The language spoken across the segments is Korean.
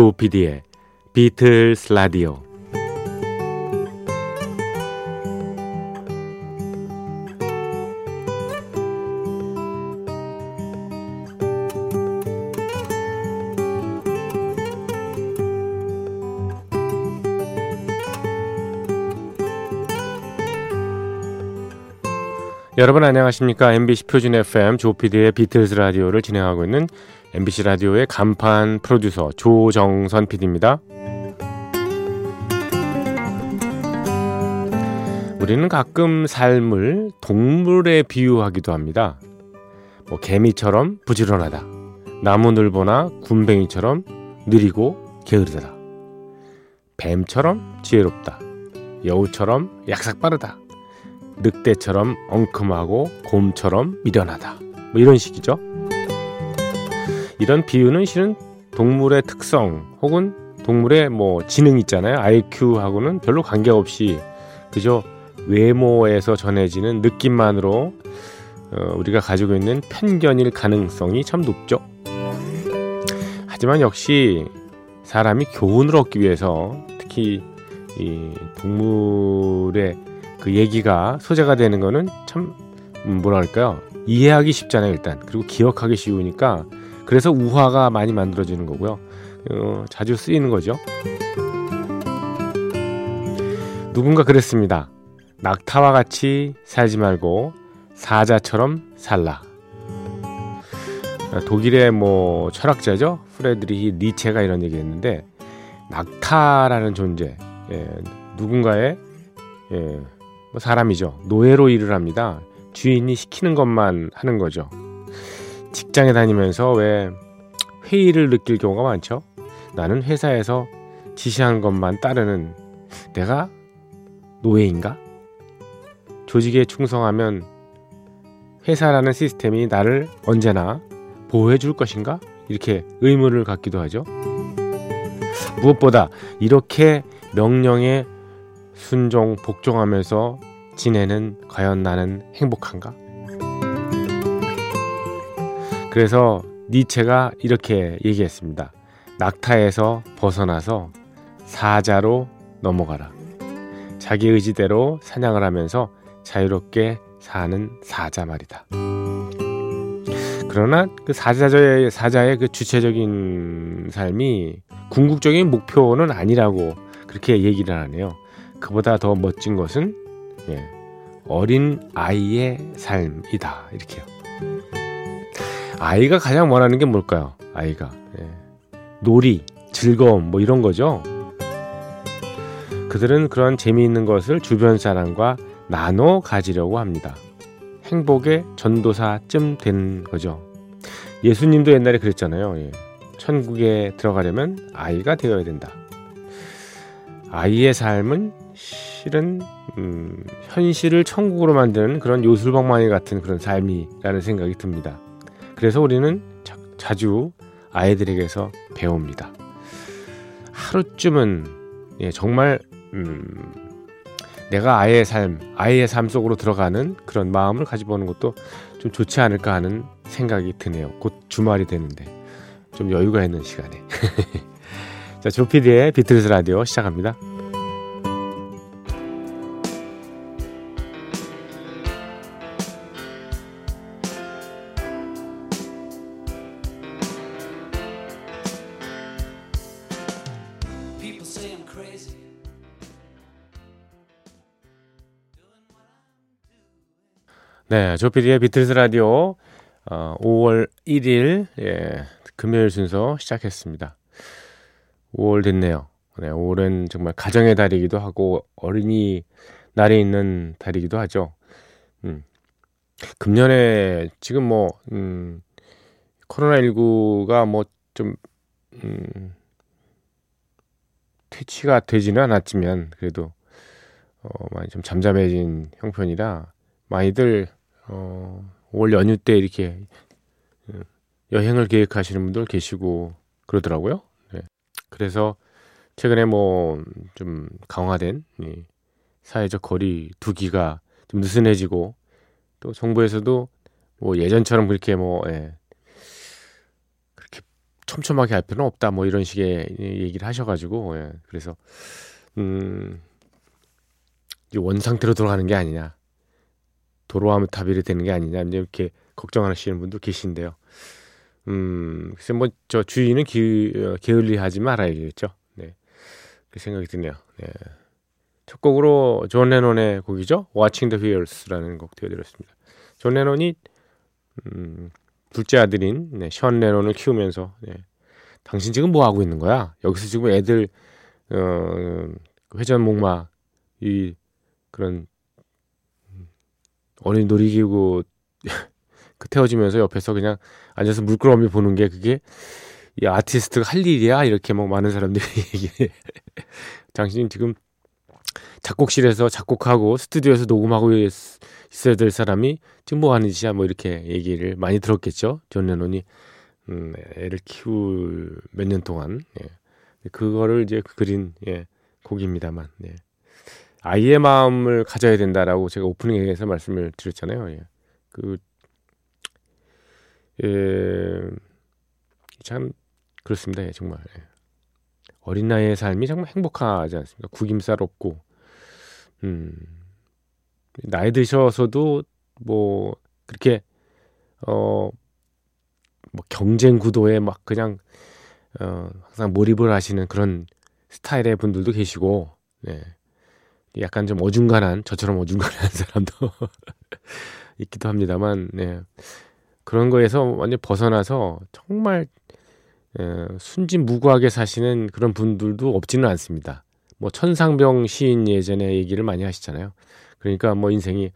조피디의 비틀스 라디오. 여러분 안녕하십니까? MBC 표준 FM 조피디의 비틀스 라디오를 진행하고 있는 MBC 라디오의 간판 프로듀서 조정선 PD입니다. 우리는 가끔 삶을 동물에 비유하기도 합니다. 뭐 개미처럼 부지런하다. 나무늘보나 군뱅이처럼 느리고 게으르다. 뱀처럼 지혜롭다. 여우처럼 약삭 빠르다. 늑대처럼 엉큼하고 곰처럼 미련하다. 뭐 이런 식이죠. 이런 비유는 실은 동물의 특성 혹은 동물의 뭐 지능 있잖아요. IQ하고는 별로 관계없이 그저 외모에서 전해지는 느낌만으로 어, 우리가 가지고 있는 편견일 가능성이 참 높죠. 하지만 역시 사람이 교훈을 얻기 위해서 특히 이 동물의 그 얘기가 소재가 되는 거는 참 음, 뭐랄까요 이해하기 쉽잖아요 일단 그리고 기억하기 쉬우니까 그래서 우화가 많이 만들어지는 거고요 어, 자주 쓰이는 거죠 누군가 그랬습니다 낙타와 같이 살지 말고 사자처럼 살라 독일의 뭐 철학자죠 프레드리히 니체가 이런 얘기했는데 낙타라는 존재 예, 누군가의 예, 뭐 사람이죠. 노예로 일을 합니다. 주인이 시키는 것만 하는 거죠. 직장에 다니면서 왜 회의를 느낄 경우가 많죠. 나는 회사에서 지시한 것만 따르는 내가 노예인가? 조직에 충성하면 회사라는 시스템이 나를 언제나 보호해 줄 것인가? 이렇게 의문을 갖기도 하죠. 무엇보다 이렇게 명령에 순종, 복종하면서 지내는 과연 나는 행복한가? 그래서 니체가 이렇게 얘기했습니다. 낙타에서 벗어나서 사자로 넘어가라. 자기 의지대로 사냥을 하면서 자유롭게 사는 사자 말이다. 그러나 그 사자의 사자의 그 주체적인 삶이 궁극적인 목표는 아니라고 그렇게 얘기를 하네요. 그보다 더 멋진 것은 예, 어린 아이의 삶이다 이렇게요. 아이가 가장 원하는 게 뭘까요? 아이가 예, 놀이, 즐거움 뭐 이런 거죠. 그들은 그런 재미있는 것을 주변 사람과 나눠 가지려고 합니다. 행복의 전도사쯤 되는 거죠. 예수님도 옛날에 그랬잖아요. 예. 천국에 들어가려면 아이가 되어야 된다. 아이의 삶은 실은 음, 현실을 천국으로 만드는 그런 요술방망이 같은 그런 삶이라는 생각이 듭니다. 그래서 우리는 자, 주 아이들에게서 배웁니다. 하루쯤은 예, 정말 음, 내가 아이의 삶, 아이의 삶 속으로 들어가는 그런 마음을 가지보는 것도 좀 좋지 않을까 하는 생각이 드네요. 곧 주말이 되는데 좀 여유가 있는 시간에. 자, 조피디의 비틀스 라디오 시작합니다. 네, 조피디의 비틀스 라디오 어, 5월 1일 예, 금요일 순서 시작했습니다. 5월 됐네요. 네, 5월은 정말 가정의 달이기도 하고 어린이 날에 있는 달이기도 하죠. 음. 금년에 지금 뭐 음, 코로나19가 뭐좀 음, 퇴치가 되지는 않았지만 그래도 어, 많이 좀 잠잠해진 형편이라 많이들 어, 올 연휴 때 이렇게 어, 여행을 계획하시는 분들 계시고 그러더라고요. 네. 그래서 최근에 뭐 좀 강화된 예, 사회적 거리 두기가 좀 느슨해지고 또 정부에서도 뭐 예전처럼 그렇게 뭐 예, 그렇게 촘촘하게 할 필요는 없다. 뭐 이런 식의 얘기를 하셔가지고 예. 그래서 음, 원 상태로 돌아가는 게 아니냐. 도로아미타불이 되는 게 아니냐. 이렇게 걱정하시는 분도 계신데요. 음, 글쎄 뭐 저 주의는 기, 어, 게을리하지 말아야겠죠. 네, 그 생각이 드네요. 네. 첫 곡으로 존 레논의 곡이죠. Watching the Wheels라는 곡 띄워드렸습니다. 존 레논이 음, 둘째 아들인 네, 션 레논을 키우면서 네, 당신 지금 뭐 하고 있는 거야? 여기서 지금 애들 어, 회전 목마 이 그런 어린 놀이기구 그 태워지면서 옆에서 그냥 앉아서 물끄러미 보는 게 그게 이 아티스트가 할 일이야 이렇게 막 많은 사람들이 얘기해. 당신 지금 작곡실에서 작곡하고 스튜디오에서 녹음하고 있어야 될 사람이 지금 뭐 하는 짓이야 뭐 이렇게 얘기를 많이 들었겠죠 존 레논이 음, 애를 키울 몇 년 동안 예. 그거를 이제 그린 예, 곡입니다만 예. 아이의 마음을 가져야 된다라고 제가 오프닝에서 말씀을 드렸잖아요. 예. 그, 예, 참, 그렇습니다. 예, 정말. 예. 어린 나이의 삶이 정말 행복하지 않습니까? 구김살 없고, 음, 나이 드셔서도 뭐, 그렇게, 어, 뭐 경쟁 구도에 막 그냥, 어, 항상 몰입을 하시는 그런 스타일의 분들도 계시고, 네. 약간 좀 어중간한 저처럼 어중간한 사람도 있기도 합니다만 네. 그런 거에서 완전 벗어나서 정말 에, 순진무구하게 사시는 그런 분들도 없지는 않습니다. 뭐 천상병 시인 예전에 얘기를 많이 하시잖아요. 그러니까 뭐 인생이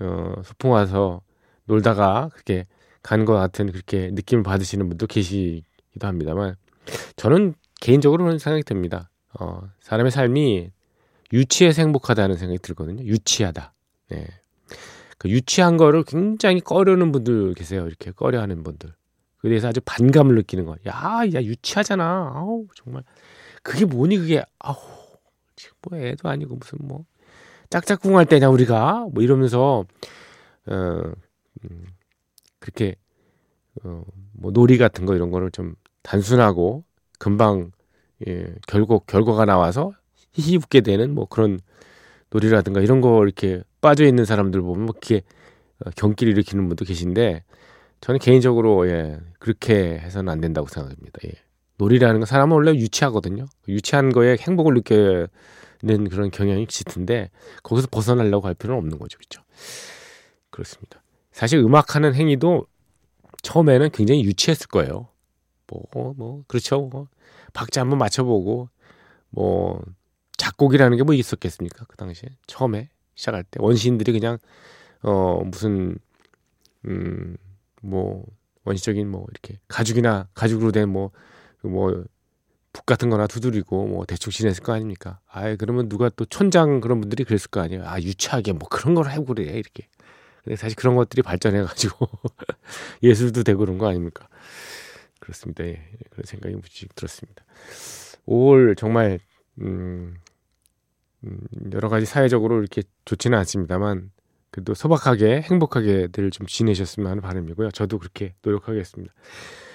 어, 소풍 와서 놀다가 그렇게 간 것 같은 그렇게 느낌을 받으시는 분도 계시기도 합니다만 저는 개인적으로는 생각이 듭니다. 어, 사람의 삶이 유치해서 행복하다는 생각이 들거든요. 유치하다. 네. 그 유치한 거를 굉장히 꺼려는 분들 계세요. 이렇게 꺼려하는 분들. 그래서 아주 반감을 느끼는 거. 야, 야 유치하잖아. 아우 정말 그게 뭐니 그게 아우 지금 뭐 애도 아니고 무슨 뭐 짝짝꿍할 때냐 우리가 뭐 이러면서 어 음, 그렇게 어 뭐 놀이 같은 거 이런 거를 좀 단순하고 금방 예, 결국 결과가 나와서 히히 웃게 되는 뭐 그런 놀이라든가 이런 거 이렇게 빠져 있는 사람들 보면 뭐 그게 어, 경기를 일으키는 분도 계신데 저는 개인적으로 예 그렇게 해서는 안 된다고 생각합니다. 예. 놀이라는 건 사람은 원래 유치하거든요. 유치한 거에 행복을 느끼는 그런 경향이 짙은데 거기서 벗어나려고 할 필요는 없는 거죠, 그렇죠? 그렇습니다. 사실 음악하는 행위도 처음에는 굉장히 유치했을 거예요. 뭐, 뭐, 그렇죠. 뭐, 박자 한번 맞춰보고, 뭐, 작곡이라는 게 뭐 있었겠습니까? 그 당시에 처음에 시작할 때 원시인들이 그냥 어 무슨 음뭐 원시적인 뭐 이렇게 가죽이나 가죽으로 된뭐뭐북 같은 거나 두드리고 뭐 대충 지냈을 거 아닙니까? 아예 그러면 누가 또 촌장 그런 분들이 그랬을 거 아니에요. 아 유치하게 뭐 그런 걸 하고 그래 이렇게. 근데 사실 그런 것들이 발전해 가지고 예술도 되고 그런 거 아닙니까? 그렇습니다. 예. 그런 생각이 무지 들었습니다. 5월 정말 음 음, 여러 가지 사회적으로 이렇게 좋지는 않습니다만 그래도 소박하게 행복하게들 좀 지내셨으면 하는 바람이고요. 저도 그렇게 노력하겠습니다.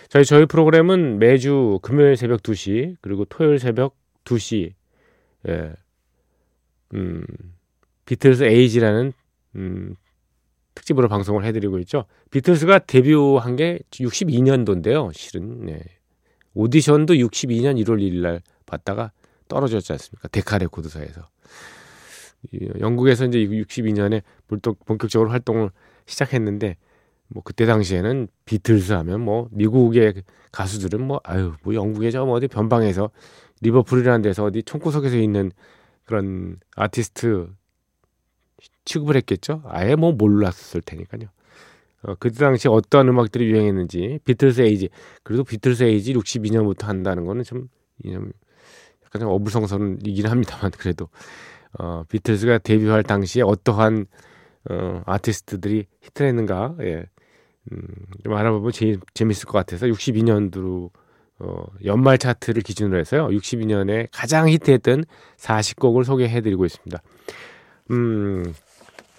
저희 저희 프로그램은 매주 금요일 새벽 2시 그리고 토요일 새벽 2시 예. 음, 비틀스 Age라는 음, 특집으로 방송을 해드리고 있죠. 비틀스가 데뷔한 게 62년도인데요. 실은 네. 오디션도 62년 1월 1일 날 봤다가 떨어졌지 않습니까? 데카 레코드사에서. 영국에서 이제 62년에 본격적으로 활동을 시작했는데 뭐 그때 당시에는 비틀스 하면 뭐 미국의 가수들은 뭐 아유 뭐 영국의 저 뭐 어디 변방에서 리버풀이라는 데서 어디 총구석에서 있는 그런 아티스트 취급을 했겠죠. 아예 뭐 몰랐을 테니까요. 어, 그때 당시 어떠한 음악들이 유행했는지 비틀스 에이지 그래도 비틀스 에이지 62년부터 한다는 거는 좀 약 간좀 어불성설이긴 합니다만 그래도 어, 비틀즈가 데뷔할 당시에 어떠한 어, 아티스트들이 히트를 했는가 예. 음, 좀 알아보면 제, 재밌을 것 같아서 62년도로 어, 연말 차트를 기준으로 해서요. 62년에 가장 히트했던 40곡을 소개해드리고 있습니다. 음,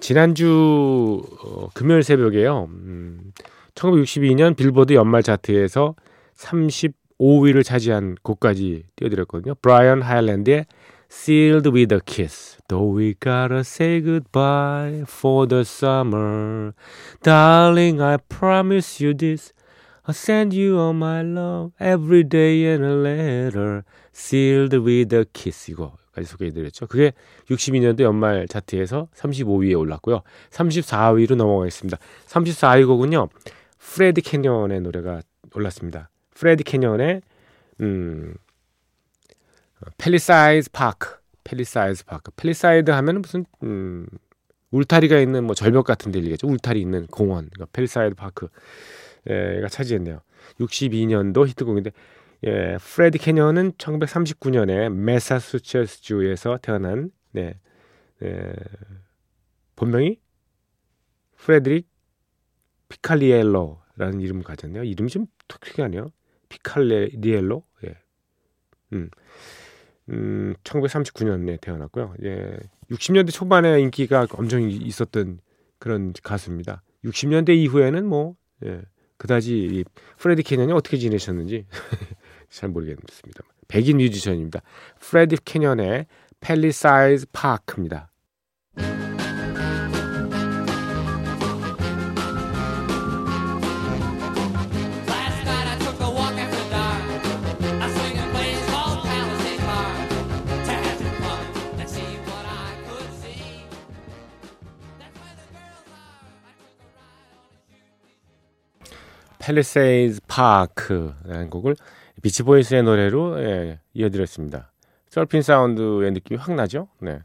지난주 어, 금요일 새벽에요. 음, 1962년 빌보드 연말 차트에서 5위를 차지한 곡까지 띄워드렸거든요. 브라이언 하일랜드의 Sealed with a Kiss. Though we gotta say goodbye for the summer. Darling, I promise you this. I'll send you all my love every day in a letter. Sealed with a Kiss. 이거까지 소개해드렸죠. 그게 62년도 연말 차트에서 35위에 올랐고요. 34위로 넘어가겠습니다. 34위 곡은요. 프레디 캐넌의 노래가 올랐습니다. 프레디 캐넌의 음, Palisades Park, Palisades Park. Palisade 하면 무슨 음, 울타리가 있는 뭐 절벽 같은 데일겠죠. 울타리 있는 공원. 그러니까 Palisade Park가 차지했네요. 62년도 히트곡인데 예, 프레디 캐넌은 1939년에 메사추세츠주에서 태어난 네, 네, 본명이 프레드릭 피칼리엘로라는 이름을 가졌네요. 이름이 좀 특이하네요. 피칼리엘로. 예. 음. 음, 1939년에 태어났고요. 예. 60년대 초반에 인기가 엄청 있었던 그런 가수입니다. 60년대 이후에는 뭐 예. 그다지 이 프레디 캐넌이 어떻게 지내셨는지 잘 모르겠습니다. 백인 뮤지션입니다. 프레디 캐년의 펠리사이즈 파크입니다. Palisades Park라는 곡을 비치보이스의 노래로 예, 이어드렸습니다. 서핑 사운드의 느낌이 확 나죠? 네.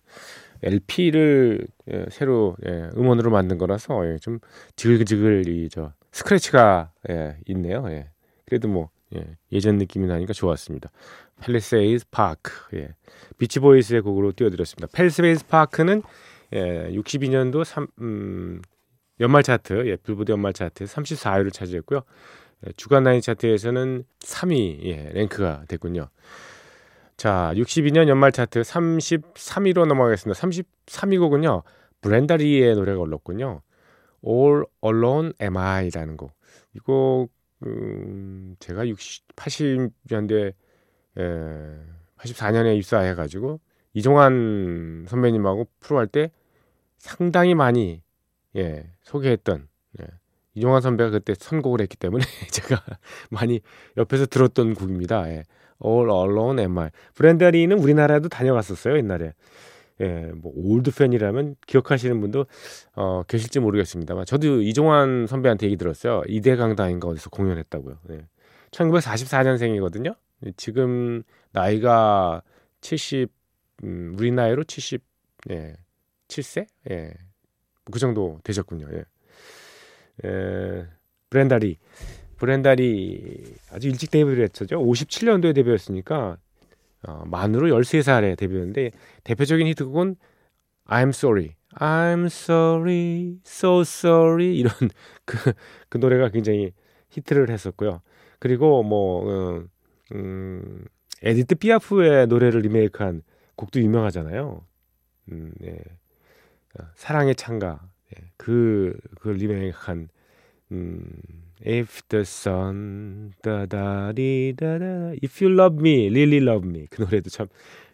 LP를 예, 새로 예, 음원으로 만든 거라서 예, 좀 지글지글 이 저 스크래치가 예, 있네요. 예. 그래도 뭐 예, 전 느낌이 나니까 좋았습니다. Palisades Park 예. 비치보이스의 곡으로 띄워드렸습니다. Palisades Park는 예, 62년도 3, 음, 연말 차트, 예, 빌보드 연말 차트 34위를 차지했고요. 예, 주간 라인 차트에서는 3위 예, 랭크가 됐군요. 자, 62년 연말 차트 33위로 넘어가겠습니다. 33위 곡은요. 브렌다리의 노래가 올랐군요. All Alone Am I라는 곡. 이거 음, 제가 60, 80년대 에, 84년에 입사해 가지고 이종환 선배님하고 프로 할 때 상당히 많이 예, 소개했던 예, 이종환 선배가 그때 선곡을 했기 때문에 제가 많이 옆에서 들었던 곡입니다. 예. All Alone Am I. 브렌다 리는 우리나라에도 다녀갔었어요 옛날에. 예, 뭐 올드 팬이라면 기억하시는 분도 어, 계실지 모르겠습니다만 저도 이종환 선배한테 얘기 들었어요. 이대강당인가 어디서 공연했다고요. 예. 1944년생이거든요. 지금 나이가 70 음, 우리 나이로 70 예, 7세? 예. 그 정도 되셨군요. 예. 에, 브렌다리. 브렌다리 아주 일찍 데뷔를 했죠. 57년도에 데뷔했으니까 어, 만으로 13살에 데뷔했는데 대표적인 히트곡은 I'm sorry. I'm sorry. So sorry. 이런 그, 그 노래가 굉장히 히트를 했었고요. 그리고 뭐 어, 음, 에디트 피아프의 노래를 리메이크한 곡도 유명하잖아요. 음, 예. 어, 사랑의 찬가 예, 그, 그 리메이크한 음, If the sun 다다리다다 If you love me, really love me 그 노래도 참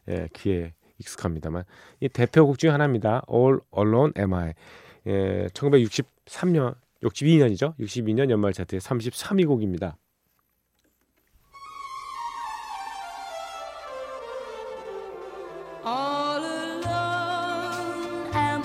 예, 귀에 익숙합니다만 이 대표곡 중 하나입니다. All Alone Am I 예, 1963년 62년이죠. 62년 연말 차트의 33위 곡입니다.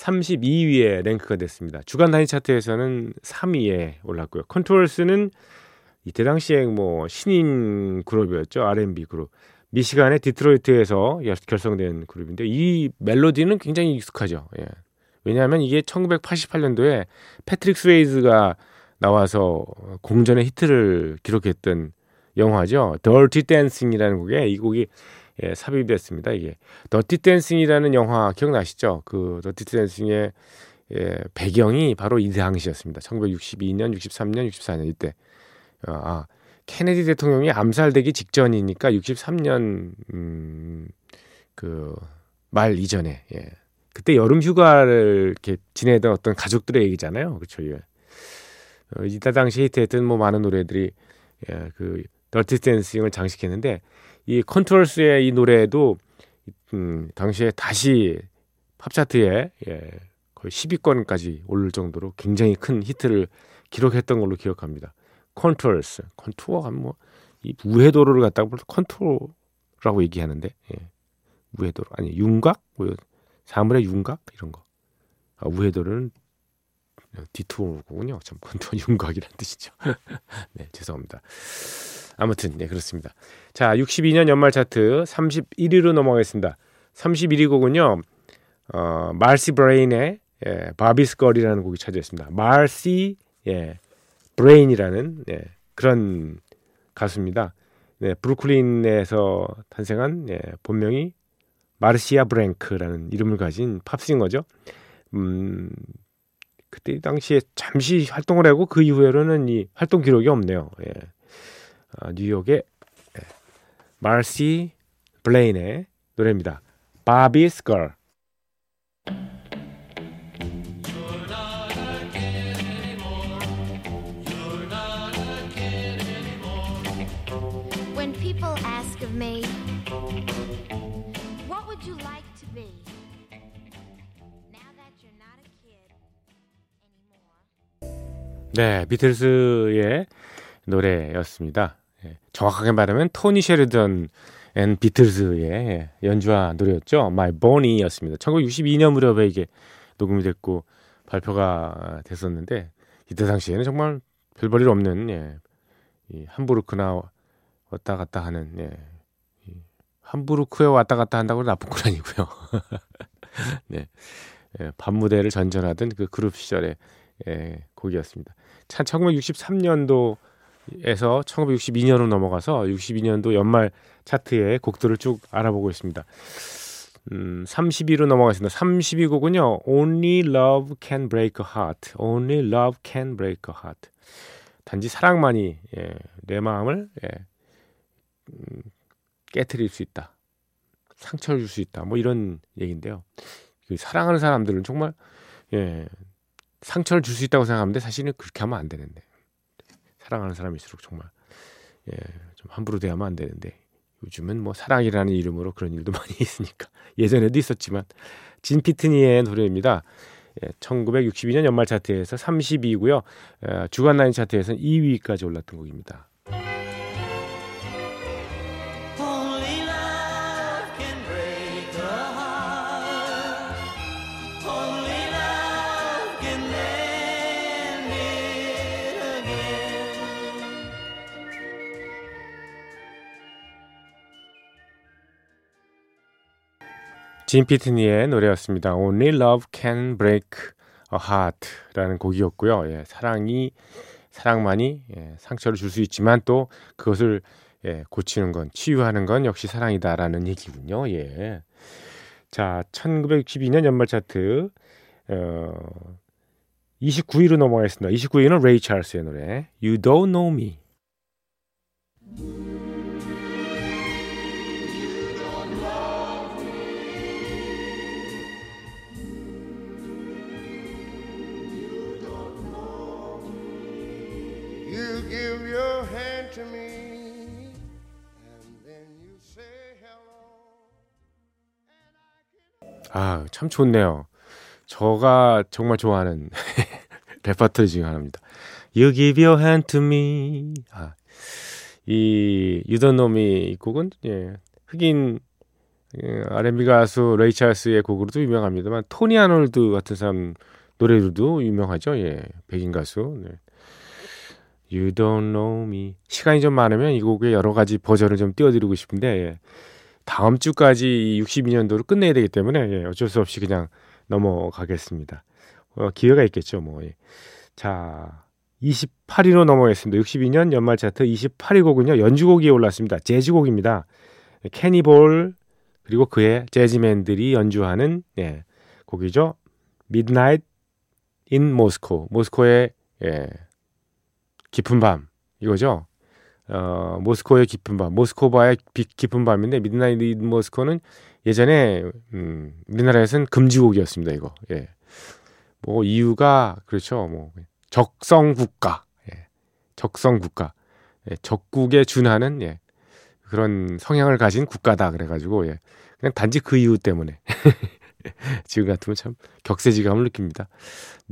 32위에 랭크가 됐습니다. 주간 단위 차트에서는 3위에 올랐고요. 컨투어스는 이때 당시에 뭐 신인 그룹이었죠. R&B 그룹. 미시간의 디트로이트에서 결성된 그룹인데 이 멜로디는 굉장히 익숙하죠. 예. 왜냐하면 이게 1988년도에 패트릭 스웨이즈가 나와서 공전의 히트를 기록했던 영화죠. Dirty Dancing이라는 곡에 이 곡이 예, 삽입이 됐습니다. 이게 Dirty Dancing이라는 영화 기억나시죠? 그 Dirty Dancing의 예, 배경이 바로 이 당시였습니다. 1962년, 63년, 64년 이때. 아, 아 케네디 대통령이 암살되기 직전이니까 63년 음, 그말 이전에 예. 그때 여름 휴가를 이렇게 지내던 어떤 가족들의 얘기잖아요. 그렇죠. 예. 어, 이때 당시 히트했던 뭐 많은 노래들이 예, 그 Dirty Dancing을 장식했는데 이 컨투어스의 이 노래도 음, 당시에 다시 팝 차트에 예, 거의 10위권까지 오를 정도로 굉장히 큰 히트를 기록했던 걸로 기억합니다. 컨투어스, contour가 뭐 이 우회도로를 갖다가 contour라고 얘기하는데 예. 우회도로 아니 윤곽 뭐 사물의 윤곽 이런 거. 아, 우회도로는 detour군요. 참 contour 윤곽이란 뜻이죠. 네, 죄송합니다. 아무튼 네 그렇습니다. 자, 62년 연말 차트 31위로 넘어가겠습니다. 31위 곡은요. 어, 마시 블레인의 예, Bobby's Girl이라는 곡이 차지했습니다. 마시 예, 블레인이라는 예, 그런 가수입니다. 네, 브루클린에서 탄생한 예, 본명이 마르시아 브랭크라는 이름을 가진 pop singer죠. 음, 그때 당시에 잠시 활동을 하고 그 이후에는 이 활동 기록이 없네요. 예. 아, 뉴욕의 예. 마르시 블레인의 노래입니다. 바비스 걸. 네, 비틀스의 노래였습니다. 예, 정확하게 말하면 토니 셰리던 and 비틀스의 연주와 노래였죠. My Bonnie였습니다. 1962년 무렵에 이게 녹음이 됐고 발표가 됐었는데 이때 당시에는 정말 별볼일 없는 예, 이 함부르크나 왔다 갔다 하는 예, 함부르크에 왔다 갔다 한다고 나쁜 건 아니고요. 네, 예, 밤 무대를 전전하던 그 그룹 시절의 예, 곡이었습니다. 1963년도에서 1962년으로 넘어가서 62년도 연말 차트의 곡들을 쭉 알아보고 있습니다. 음, 30위로 넘어가겠습니다. 30위 곡은요. Only Love Can Break a Heart. Only Love Can Break a Heart. 단지 사랑만이 예, 내 마음을 예, 음, 깨뜨릴 수 있다. 상처를 줄 수 있다. 뭐 이런 얘기인데요. 그 사랑하는 사람들은 정말 예, 상처를 줄 수 있다고 생각하는데 사실은 그렇게 하면 안 되는데 사랑하는 사람일수록 정말 예, 좀 함부로 대하면 안 되는데 요즘은 뭐 사랑이라는 이름으로 그런 일도 많이 있으니까 예전에도 있었지만 진 피트니의 노래입니다. 예, 1962년 연말 차트에서 32위고요. 예, 주간 라인 차트에서는 2위까지 올랐던 곡입니다. 진 피트니의 노래였습니다. Only Love Can Break a Heart라는 곡이었고요. 예, 사랑이 사랑만이 예, 상처를 줄 수 있지만 또 그것을 예, 고치는 건 치유하는 건 역시 사랑이다라는 얘기군요. 예. 자, 1962년 연말 차트 어, 29위로 넘어가겠습니다. 29위는 레이 찰스의 노래 You Don't Know Me. 아, 참 좋네요. 저가 정말 좋아하는 레퍼토리 중에 하나입니다. You give your hand to me. 아, 이 You Don't Know Me 이 곡은 예, 흑인 예, R&B 가수 레이 찰스의 곡으로도 유명합니다만 토니 아놀드 같은 사람 노래로도 유명하죠. 예, 백인 가수. 네. You don't know me. 시간이 좀 많으면 이 곡의 여러 가지 버전을 좀 띄워드리고 싶은데 예. 다음 주까지 62년도를 끝내야 되기 때문에 예, 어쩔 수 없이 그냥 넘어가겠습니다. 어, 기회가 있겠죠, 뭐. 예. 자, 28위로 넘어가겠습니다. 62년 연말 차트 28위 곡은요, 연주곡이 올랐습니다. 재즈곡입니다. 캐니볼 그리고 그의 재즈맨들이 연주하는 예, 곡이죠. Midnight in Moscow. 모스코의 예, 깊은 밤 이거죠. 어, 모스코의 깊은 밤, 모스코바의 깊은 밤인데 Midnight in Moscow는 예전에 음, 우리나라에서는 금지곡이었습니다. 이거. 예. 뭐 이유가 그렇죠. 뭐 적성 국가, 예. 적성 국가, 예. 적국에 준하는 예. 그런 성향을 가진 국가다 그래 가지고 예. 그냥 단지 그 이유 때문에 지금 같으면 참 격세지감을 느낍니다.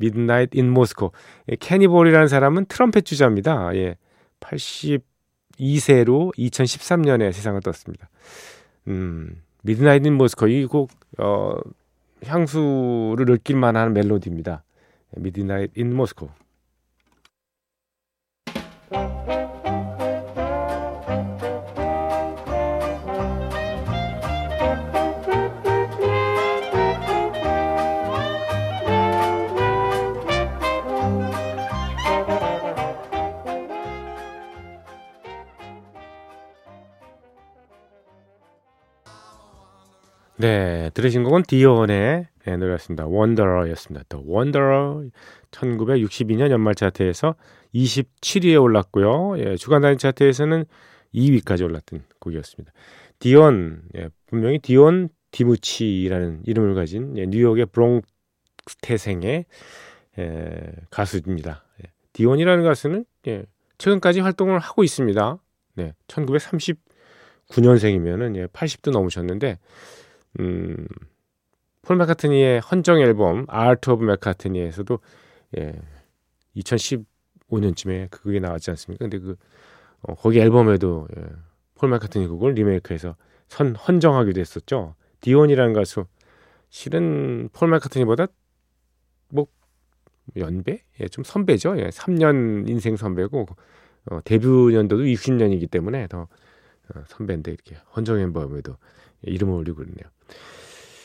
In Moscow. 예, 캐니볼이라는 사람은 트럼펫 주자입니다. 예. 82세로 2013년에 세상을 떴습니다. 음, Midnight in Moscow 이곡 어, 향수를 느낄 만 한 멜로디입니다. Midnight in Moscow. 네, 들으신 곡은 디온의 네, 노래였습니다. Wanderer였습니다. The Wanderer 1962년 연말 차트에서 27위에 올랐고요. 예, 주간 단위 차트에서는 2위까지 올랐던 곡이었습니다. 디온, 예, 분명히 디온 디무치라는 이름을 가진 예, 뉴욕의 브롱스 태생의 예, 가수입니다. 예, 디온이라는 가수는 예, 최근까지 활동을 하고 있습니다. 네, 1939년생이면은 예, 80도 넘으셨는데 음, 폴 마카트니의 헌정 앨범 Art of McCartney에서도 예, 2015년쯤에 그게 나왔지 않습니까? 근데 그 어, 거기 앨범에도 예, 폴 마카트니 곡을 리메이크해서 선 헌정하기도 했었죠. 디온이라는 가수 실은 폴 마카트니보다 뭐 연배? 예, 좀 선배죠. 예, 3년 인생 선배고 어, 데뷔 연도도 60년이기 때문에 더 어, 선배인데 이렇게 헌정 앨범에도 이름을 올리고 있네요.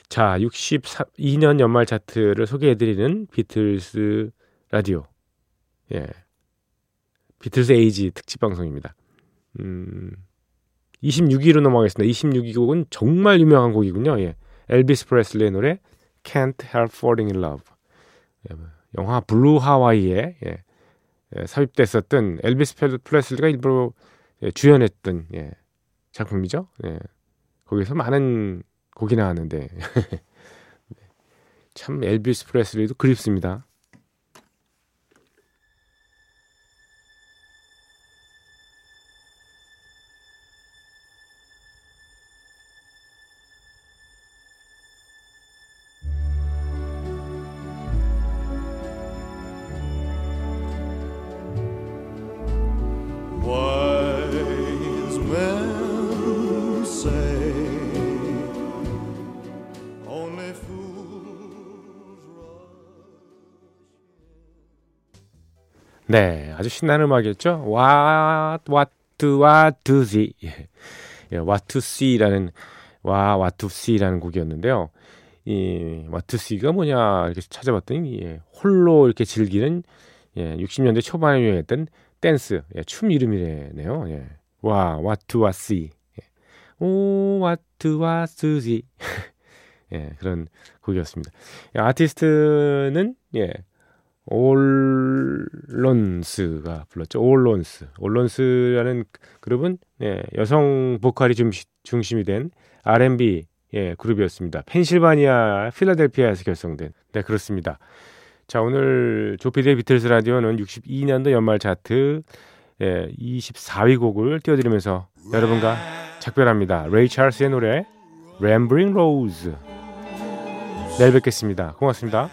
자, 62년 연말 차트를 소개해드리는 비틀스 라디오. 예. 비틀스 에이지 특집 방송입니다. 음, 26위로 넘어가겠습니다. 26위 곡은 정말 유명한 곡이군요. 예. 엘비스 프레슬리의 노래 Can't Help Falling in Love. 예, 뭐, 영화 Blue Hawaii에 예, 예, 삽입됐었던 엘비스 프레슬리가 일부러 예, 주연했던 예, 작품이죠. 예. 거기서 많은 곡이 나왔는데 참 엘비스 프레슬리도 그립습니다. 네, 아주 신나는 음악이었죠. What, what, what to see. 예, what to see라는, 와, what to see라는 곡이었는데요. 이, what to see가 뭐냐, 이렇게 찾아봤더니, 예, 홀로 이렇게 즐기는, 예, 60년대 초반에 유행했던 댄스, 예, 춤 이름이네요. 예. 와, what to what see. 예. 오, what to what to see. 예, 그런 곡이었습니다. 예, 아티스트는, 예, 올론스가 불렀죠. 올론스. 올론스라는 그룹은 예, 여성 보컬이 중, 중심이 된 R&B 예, 그룹이었습니다. 펜실바니아 필라델피아에서 결성된. 네, 그렇습니다. 자, 오늘 조피디의 비틀스 라디오는 62년도 연말 차트 예, 24위 곡을 띄워드리면서 여러분과 작별합니다. 레이 찰스의 노래 Rambling Rose. 내일 뵙겠습니다. 고맙습니다.